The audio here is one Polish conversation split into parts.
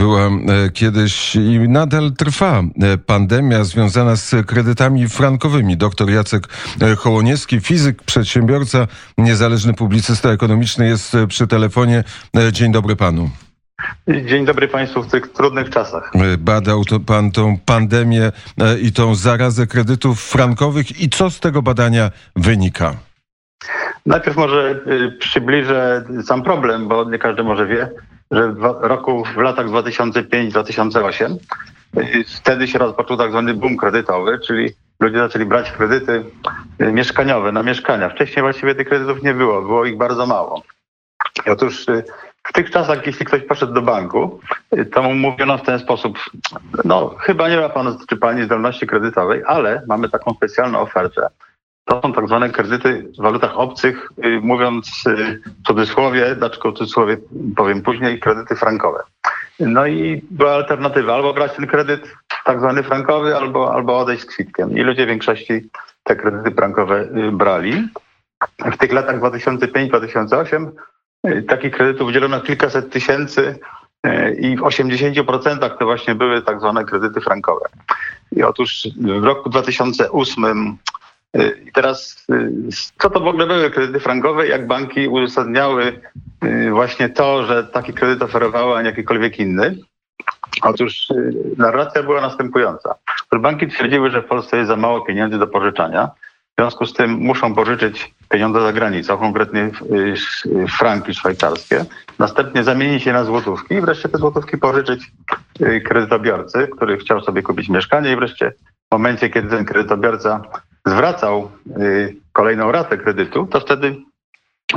była e, kiedyś i nadal trwa e, pandemia związana z kredytami frankowymi. Doktor Jacek e, Hołoniewski, fizyk, przedsiębiorca, niezależny publicysta ekonomiczny jest przy telefonie. Dzień dobry panu. Dzień dobry Państwu w tych trudnych czasach. Badał to pan tą pandemię i tą zarazę kredytów frankowych i co z tego badania wynika? Najpierw może przybliżę sam problem, bo nie każdy może wie, że w roku, w latach 2005-2008 y, wtedy się rozpoczął tak zwany boom kredytowy, czyli ludzie zaczęli brać kredyty y, mieszkaniowe na mieszkania. Wcześniej właściwie tych kredytów nie było, było ich bardzo mało. I otóż w tych czasach, jeśli ktoś poszedł do banku, to mu mówiono w ten sposób, no chyba nie ma pan czy pani zdolności kredytowej, ale mamy taką specjalną ofertę, to są tak zwane kredyty w walutach obcych, y, mówiąc y, w cudzysłowie, dlaczego w cudzysłowie powiem później, kredyty frankowe. No i była alternatywa, albo brać ten kredyt tak zwany frankowy, albo, albo odejść z kwitkiem. I ludzie w większości te kredyty frankowe y, brali. W tych latach 2005-2008 takich kredytów udzielono kilkaset tysięcy i w 80% to właśnie były tak zwane kredyty frankowe. I otóż w roku 2008 Y, I teraz, y, co to w ogóle były kredyty frankowe? Jak banki uzasadniały y, właśnie to, że taki kredyt oferowały, a nie jakikolwiek inny? Otóż narracja była następująca. Banki twierdziły, że w Polsce jest za mało pieniędzy do pożyczania. W związku z tym muszą pożyczyć pieniądze za granicą, konkretnie franki szwajcarskie, następnie zamienić je na złotówki i wreszcie te złotówki pożyczyć kredytobiorcy, który chciał sobie kupić mieszkanie i wreszcie w momencie, kiedy ten kredytobiorca zwracał y, kolejną ratę kredytu, to wtedy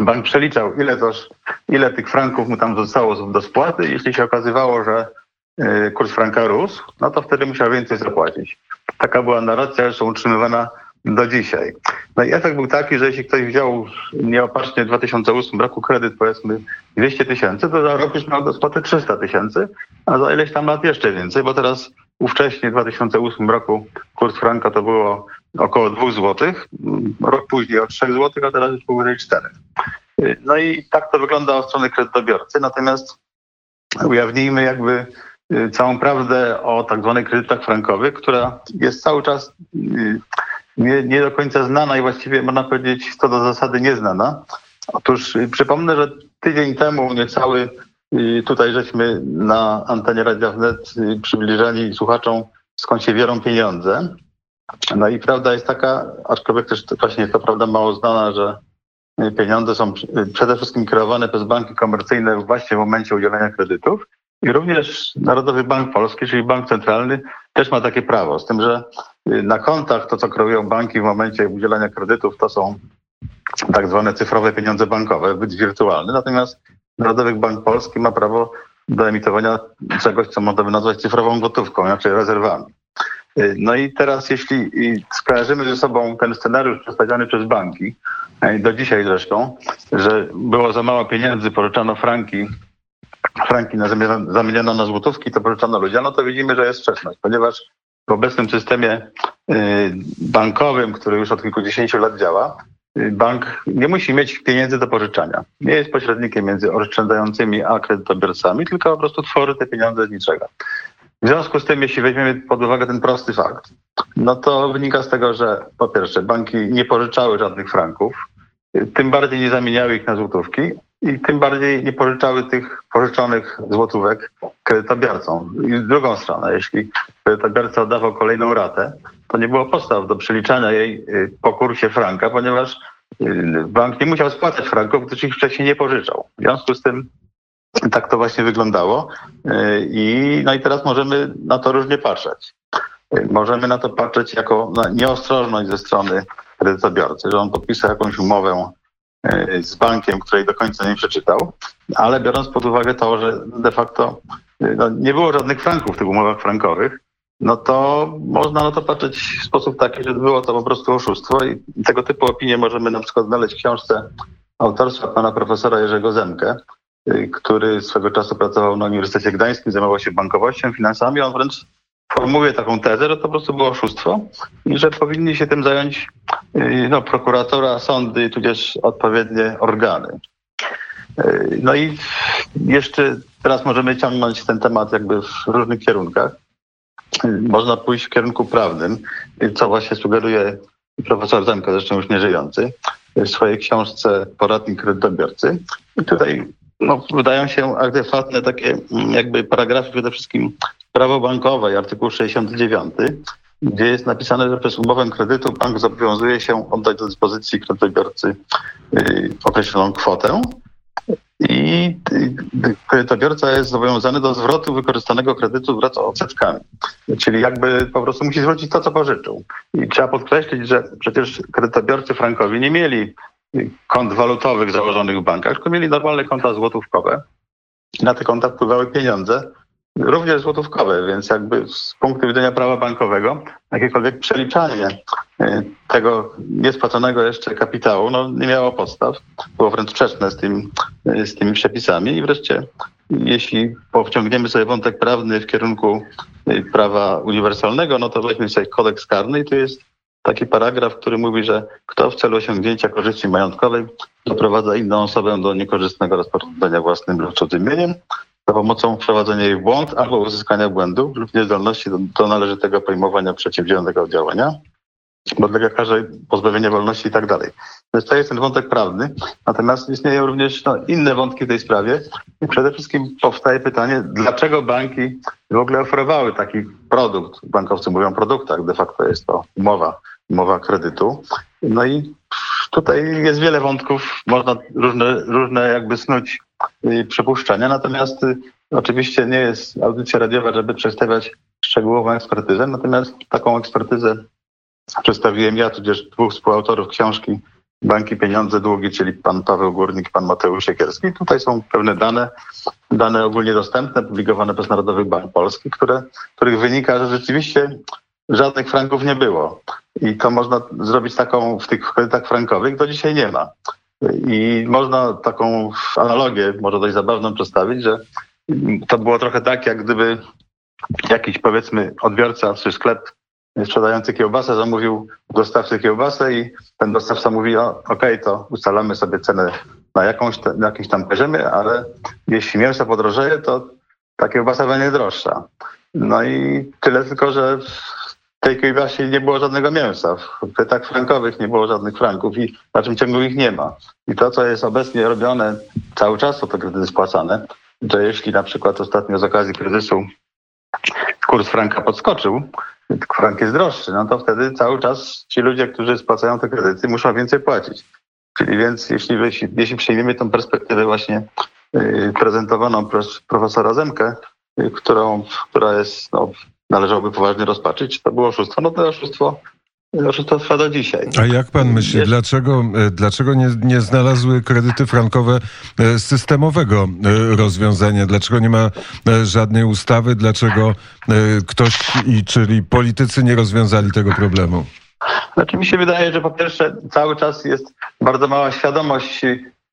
bank przeliczał, ile, toż, ile tych franków mu tam zostało do spłaty. Jeśli się okazywało, że y, kurs franka rósł, no to wtedy musiał więcej zapłacić. Taka była narracja, zresztą utrzymywana do dzisiaj. No i efekt był taki, że jeśli ktoś wziął nieopatrznie w 2008 roku kredyt powiedzmy 200 tysięcy, to za rok już miał do spłaty 300 tysięcy, a za ileś tam lat jeszcze więcej, bo teraz ówcześnie w 2008 roku kurs franka to było około 2 zł, rok później o 3 zł, a teraz już powyżej 4. No i tak to wygląda od strony kredytobiorcy. Natomiast ujawnijmy jakby y, całą prawdę o tak zwanych kredytach frankowych, która jest cały czas y, nie, nie do końca znana i właściwie można powiedzieć co do zasady nieznana. Otóż y, przypomnę, że tydzień temu niecały tutaj żeśmy na antenie Radia Wnet przybliżali słuchaczom skąd się biorą pieniądze. No i prawda jest taka, aczkolwiek też właśnie jest to prawda mało znana, że pieniądze są przede wszystkim kierowane przez banki komercyjne właśnie w momencie udzielania kredytów. I również Narodowy Bank Polski, czyli Bank Centralny, też ma takie prawo. Z tym, że na kontach to, co kreują banki w momencie udzielania kredytów, to są tak zwane cyfrowe pieniądze bankowe, być wirtualny. Natomiast Narodowy Bank Polski ma prawo do emitowania czegoś, co można by nazwać cyfrową gotówką, inaczej rezerwami. Y, no i teraz, jeśli skojarzymy ze sobą ten scenariusz przedstawiony przez banki, y, do dzisiaj zresztą, że było za mało pieniędzy, pożyczano franki, franki na zamieniono na złotówki, to pożyczano ludziom, no to widzimy, że jest sprzeczność, ponieważ w obecnym systemie y, bankowym, który już od kilkudziesięciu lat działa, bank nie musi mieć pieniędzy do pożyczania. Nie jest pośrednikiem między oszczędzającymi a kredytobiorcami, tylko po prostu tworzy te pieniądze z niczego. W związku z tym, jeśli weźmiemy pod uwagę ten prosty fakt, no to wynika z tego, że po pierwsze banki nie pożyczały żadnych franków, tym bardziej nie zamieniały ich na złotówki i tym bardziej nie pożyczały tych pożyczonych złotówek kredytobiorcom. I z drugą stronę, jeśli kredytobiorca oddawał kolejną ratę, to nie było podstaw do przeliczania jej y, po kursie franka, ponieważ y, bank nie musiał spłacać franków, gdyż ich wcześniej nie pożyczał. W związku z tym tak to właśnie wyglądało. E, I, no i teraz możemy na to różnie patrzeć. E, możemy na to patrzeć jako na nieostrożność ze strony kredytobiorcy, że on podpisał jakąś umowę e, z bankiem, której do końca nie przeczytał, ale biorąc pod uwagę to, że de facto no, nie było żadnych franków w tych umowach frankowych, no to można na to patrzeć w sposób taki, że było to po prostu oszustwo i tego typu opinie możemy na przykład znaleźć w książce autorstwa pana profesora Jerzego Zemkę, który swego czasu pracował na Uniwersytecie Gdańskim, zajmował się bankowością, finansami. On wręcz formułuje taką tezę, że to po prostu było oszustwo i że powinni się tym zająć y, no, prokuratora, sądy, tudzież odpowiednie organy. Y, no i jeszcze teraz możemy ciągnąć ten temat jakby w różnych kierunkach. Można pójść w kierunku prawnym, co właśnie sugeruje profesor Zemka, zresztą już nieżyjący, w swojej książce Poradnik kredytobiorcy. I tutaj no, wydają się adekwatne takie jakby paragrafy, przede wszystkim prawo bankowe, artykuł 69, gdzie jest napisane, że przez umowę kredytu bank zobowiązuje się oddać do dyspozycji kredytobiorcy y, określoną kwotę i kredytobiorca jest zobowiązany do zwrotu wykorzystanego kredytu wraz z odsetkami. Czyli jakby po prostu musi zwrócić to, co pożyczył. I trzeba podkreślić, że przecież kredytobiorcy frankowi nie mieli kont walutowych założonych w bankach, tylko mieli normalne konta złotówkowe. Na te konta wpływały pieniądze, również złotówkowe, więc jakby z punktu widzenia prawa bankowego jakiekolwiek przeliczanie e, tego niespłaconego jeszcze kapitału no, nie miało podstaw, było wręcz sprzeczne z, tym, e, z tymi przepisami i wreszcie jeśli powciągniemy sobie wątek prawny w kierunku e, prawa uniwersalnego, no to weźmy sobie kodeks karny i tu jest taki paragraf, który mówi, że kto w celu osiągnięcia korzyści majątkowej doprowadza inną osobę do niekorzystnego rozporządzenia własnym lub cudzym mieniem, za pomocą wprowadzenia jej w błąd albo uzyskania błędu lub niezdolności do, do należytego pojmowania przeciwdziałanego działania, podlega karze pozbawienia wolności i tak dalej. Więc to jest ten wątek prawny. Natomiast istnieją również no, inne wątki w tej sprawie. I przede wszystkim powstaje pytanie, dlaczego banki w ogóle oferowały taki produkt. Bankowcy mówią o produktach, de facto jest to umowa, umowa kredytu. No i tutaj jest wiele wątków, można różne, różne jakby snuć Y, przypuszczenia. Natomiast y, oczywiście nie jest audycja radiowa, żeby przedstawiać szczegółową ekspertyzę, natomiast taką ekspertyzę przedstawiłem ja, tudzież dwóch współautorów książki Banki Pieniądze Długi, czyli pan Paweł Górnik i pan Mateusz Siekierski. Tutaj są pewne dane, dane ogólnie dostępne, publikowane przez Narodowy Bank Polski, które, których wynika, że rzeczywiście żadnych franków nie było. I to można zrobić taką w tych kredytach frankowych, to dzisiaj nie ma. I można taką analogię, może dość zabawną przedstawić, że to było trochę tak, jak gdyby jakiś powiedzmy odbiorca czy sklep sprzedający kiełbasę zamówił dostawcy kiełbasę i ten dostawca mówi, okej, okay, to ustalamy sobie cenę na, jakąś, na jakimś tam poziomie, ale jeśli mięso podrożeje, to ta kiełbasa będzie droższa. No i tyle tylko, że tej kiełbasie nie było żadnego mięsa. W pytach frankowych nie było żadnych franków i na czym ciągu ich nie ma. I to, co jest obecnie robione, cały czas są to kredyty spłacane, że jeśli na przykład ostatnio z okazji kryzysu kurs franka podskoczył, frank jest droższy, no to wtedy cały czas ci ludzie, którzy spłacają te kredyty, muszą więcej płacić. Czyli więc jeśli, jeśli, przyjmiemy tą perspektywę właśnie yy, prezentowaną przez profesora Zemkę, yy, którą, która jest no, należałoby poważnie rozpatrzyć. To było oszustwo. No to oszustwo Oszustwo trwa do dzisiaj. A jak pan myśli, Jest... dlaczego, e, dlaczego nie, nie znalazły kredyty frankowe e, systemowego e, rozwiązania? Dlaczego nie ma żadnej ustawy? Dlaczego ktoś, czyli politycy, nie rozwiązali tego problemu? Znaczy mi się wydaje, że po pierwsze cały czas jest bardzo mała świadomość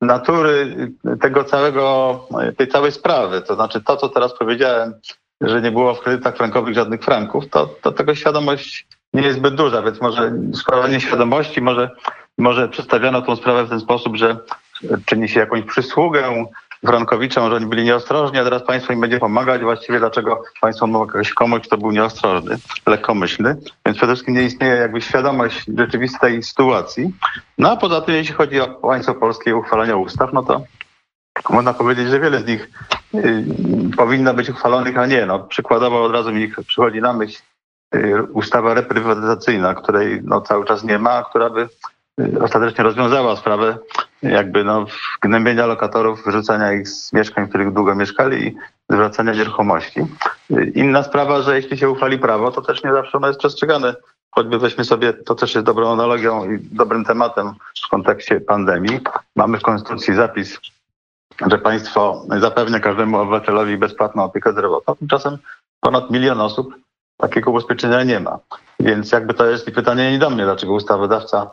natury tego całego, tej całej sprawy. To znaczy to, co teraz powiedziałem, że nie było w kredytach frankowych żadnych franków, to, to tego świadomość nie jest zbyt duża, więc może sprawa nieświadomości, może, może przedstawiono tą sprawę w ten sposób, że czyni się jakąś przysługę Frankowiczom, że oni byli nieostrożni, a teraz państwo im będzie pomagać. Właściwie dlaczego państwo ma jakiś komuś, kto był nieostrożny, lekkomyślny. Więc przede wszystkim nie istnieje jakby świadomość rzeczywistej sytuacji. No a poza tym, jeśli chodzi o państwo polskie uchwalenie ustaw, no to można powiedzieć, że wiele z nich y, powinno być uchwalonych, a nie. No, przykładowo od razu mi przychodzi na myśl y, ustawa reprywatyzacyjna, której no, cały czas nie ma, która by y, ostatecznie rozwiązała sprawę jakby no, gnębienia lokatorów, wyrzucania ich z mieszkań, w których długo mieszkali i zwracania nieruchomości. Inna sprawa, że jeśli się uchwali prawo, to też nie zawsze ono jest przestrzegane. Choćby weźmy sobie, to też jest dobrą analogią i dobrym tematem w kontekście pandemii. Mamy w Konstytucji zapis że państwo zapewnia każdemu obywatelowi bezpłatną opiekę zdrowotną. Tymczasem ponad milion osób takiego ubezpieczenia nie ma. Więc jakby to jest pytanie nie do mnie, dlaczego ustawodawca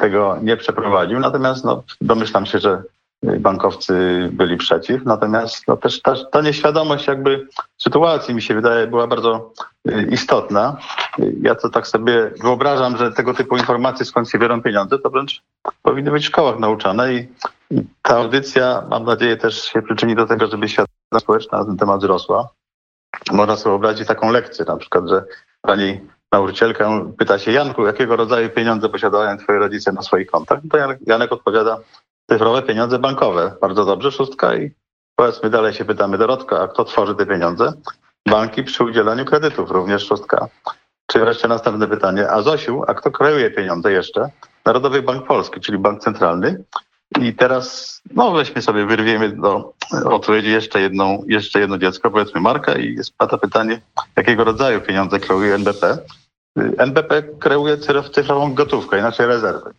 tego nie przeprowadził. Natomiast no, domyślam się, że bankowcy byli przeciw. Natomiast no, też ta, ta nieświadomość jakby sytuacji mi się wydaje była bardzo y, istotna. Ja to tak sobie wyobrażam, że tego typu informacje skąd się biorą pieniądze, to wręcz powinny być w szkołach nauczane i I ta audycja, mam nadzieję, też się przyczyni do tego, żeby świadomość społeczna na ten temat wzrosła. Można sobie wyobrazić taką lekcję, na przykład, że pani nauczycielka pyta się, Janku, jakiego rodzaju pieniądze posiadają twoje rodzice na swoich kontach? No to Janek odpowiada, cyfrowe pieniądze bankowe. Bardzo dobrze, szóstka i powiedzmy dalej się pytamy, Dorotka, a kto tworzy te pieniądze? Banki przy udzielaniu kredytów, również szóstka. Czy wreszcie następne pytanie, a Zosiu, a kto kreuje pieniądze jeszcze? Narodowy Bank Polski, czyli Bank Centralny. I teraz, no weźmy sobie, wyrwiemy do odpowiedzi jeszcze jedną, jeszcze jedno dziecko, powiedzmy Marka i jest pada pytanie, jakiego rodzaju pieniądze kreuje NBP? NBP kreuje cyfrową gotówkę, inaczej rezerwy.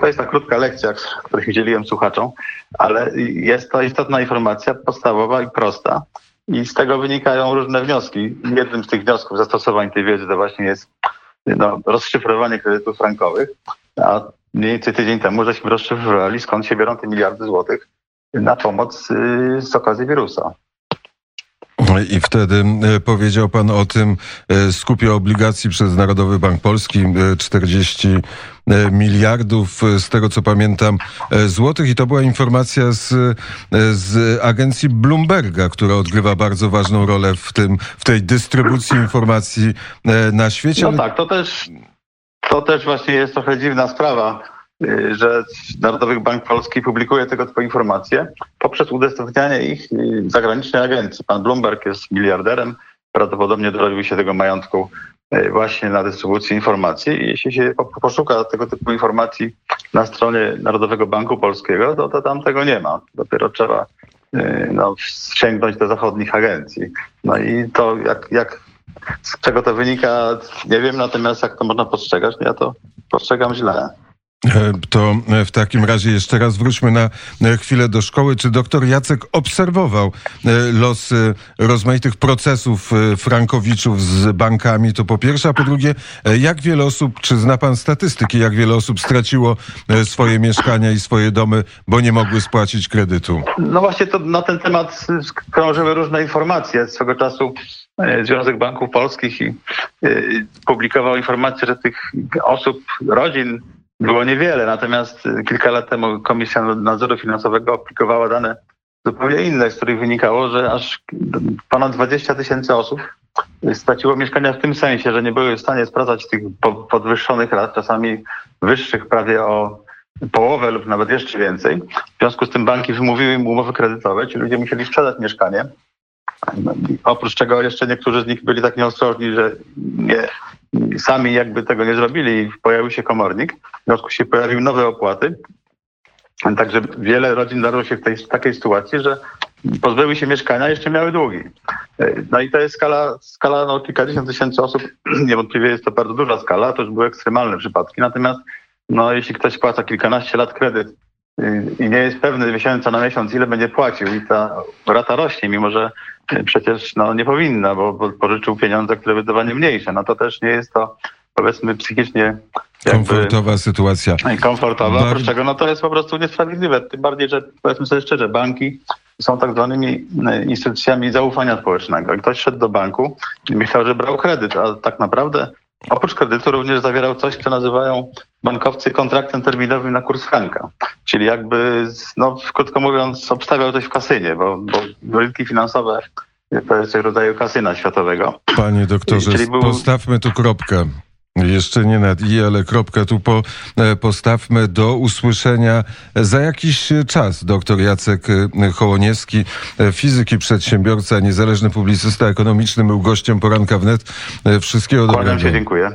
To jest ta krótka lekcja, którą dzieliłem słuchaczom, ale jest to istotna informacja, podstawowa i prosta. I z tego wynikają różne wnioski. Jednym z tych wniosków zastosowań tej wiedzy to właśnie jest no, rozszyfrowanie kredytów frankowych. A mniej więcej tydzień temu żeśmy rozszyfrowali, skąd się biorą te miliardy złotych na pomoc y, z okazji wirusa. I wtedy e, powiedział pan o tym e, skupie obligacji przez Narodowy Bank Polski 40 e, miliardów, z tego co pamiętam, złotych. I to była informacja z, z agencji Bloomberga, która odgrywa bardzo ważną rolę w, tym, w tej dystrybucji informacji na świecie. No tak, to też, to też właśnie jest trochę dziwna sprawa Y, że Narodowy Bank Polski publikuje tego typu informacje poprzez udostępnianie ich y, zagranicznej agencji. Pan Bloomberg jest miliarderem, prawdopodobnie dorobił się tego majątku y, właśnie na dystrybucji informacji. I jeśli się poszuka tego typu informacji na stronie Narodowego Banku Polskiego, to, to tam tego nie ma. Dopiero trzeba no, sięgnąć do zachodnich agencji. No i to jak, jak z czego to wynika, nie wiem, natomiast jak to można postrzegać, ja to postrzegam źle. E, to e, w takim razie jeszcze raz wróćmy na e, chwilę do szkoły. Czy doktor Jacek obserwował losy rozmaitych procesów frankowiczów z bankami? To po pierwsze, a po drugie, jak wiele osób, czy zna pan statystyki, jak wiele osób straciło swoje mieszkania i swoje domy, bo nie mogły spłacić kredytu? No właśnie to na ten temat krążyły różne informacje. Swego czasu Związek Banków Polskich i, publikował informację, że tych osób, rodzin było niewiele, natomiast y, kilka lat temu Komisja Nadzoru Finansowego aplikowała dane zupełnie inne, z których wynikało, że aż ponad 20 tysięcy osób straciło mieszkania w tym sensie, że nie były w stanie sprawdzać tych podwyższonych rat, czasami wyższych prawie o połowę lub nawet jeszcze więcej. W związku z tym banki wymówiły im umowy kredytowe, ci ludzie musieli sprzedać mieszkanie. Oprócz czego jeszcze niektórzy z nich byli tak nieostrożni, że nie, sami jakby tego nie zrobili, pojawił się komornik, w związku się pojawiły nowe opłaty. Także wiele rodzin znalazło się w tej takiej sytuacji, że pozbyły się mieszkania, jeszcze miały długi. No i to jest skala, skala no, kilkadziesiąt tysięcy osób. Niewątpliwie jest to bardzo duża skala, to już były ekstremalne przypadki. Natomiast no, jeśli ktoś płaca kilkanaście lat kredyt i nie jest pewny miesiąca na miesiąc, ile będzie płacił i ta rata rośnie, mimo że przecież no, nie powinna, bo, bo pożyczył pieniądze, które wydawanie mniejsze. No to też nie jest to powiedzmy psychicznie komfortowa sytuacja. Komfortowa, Bar... oprócz czego no to jest po prostu niesprawiedliwe. Tym bardziej, że powiedzmy sobie szczerze, banki są tak zwanymi e, instytucjami zaufania społecznego. Ktoś szedł do banku i myślał, że brał kredyt, a tak naprawdę oprócz kredytu również zawierał coś, co nazywają bankowcy kontraktem terminowym na kurs franka. Czyli jakby, no krótko mówiąc, obstawiał coś w kasynie, bo, bo rynki finansowe to jest coś rodzaju kasyna światowego. Panie doktorze, był... postawmy tu kropkę. Jeszcze nie nad i, ale kropkę tu po, e, postawmy do usłyszenia za jakiś czas. Doktor Jacek e, Hołoniewski, e, fizyk i przedsiębiorca, niezależny publicysta ekonomiczny, był gościem poranka wnet. Wszystkiego dobrego. Się, dziękuję.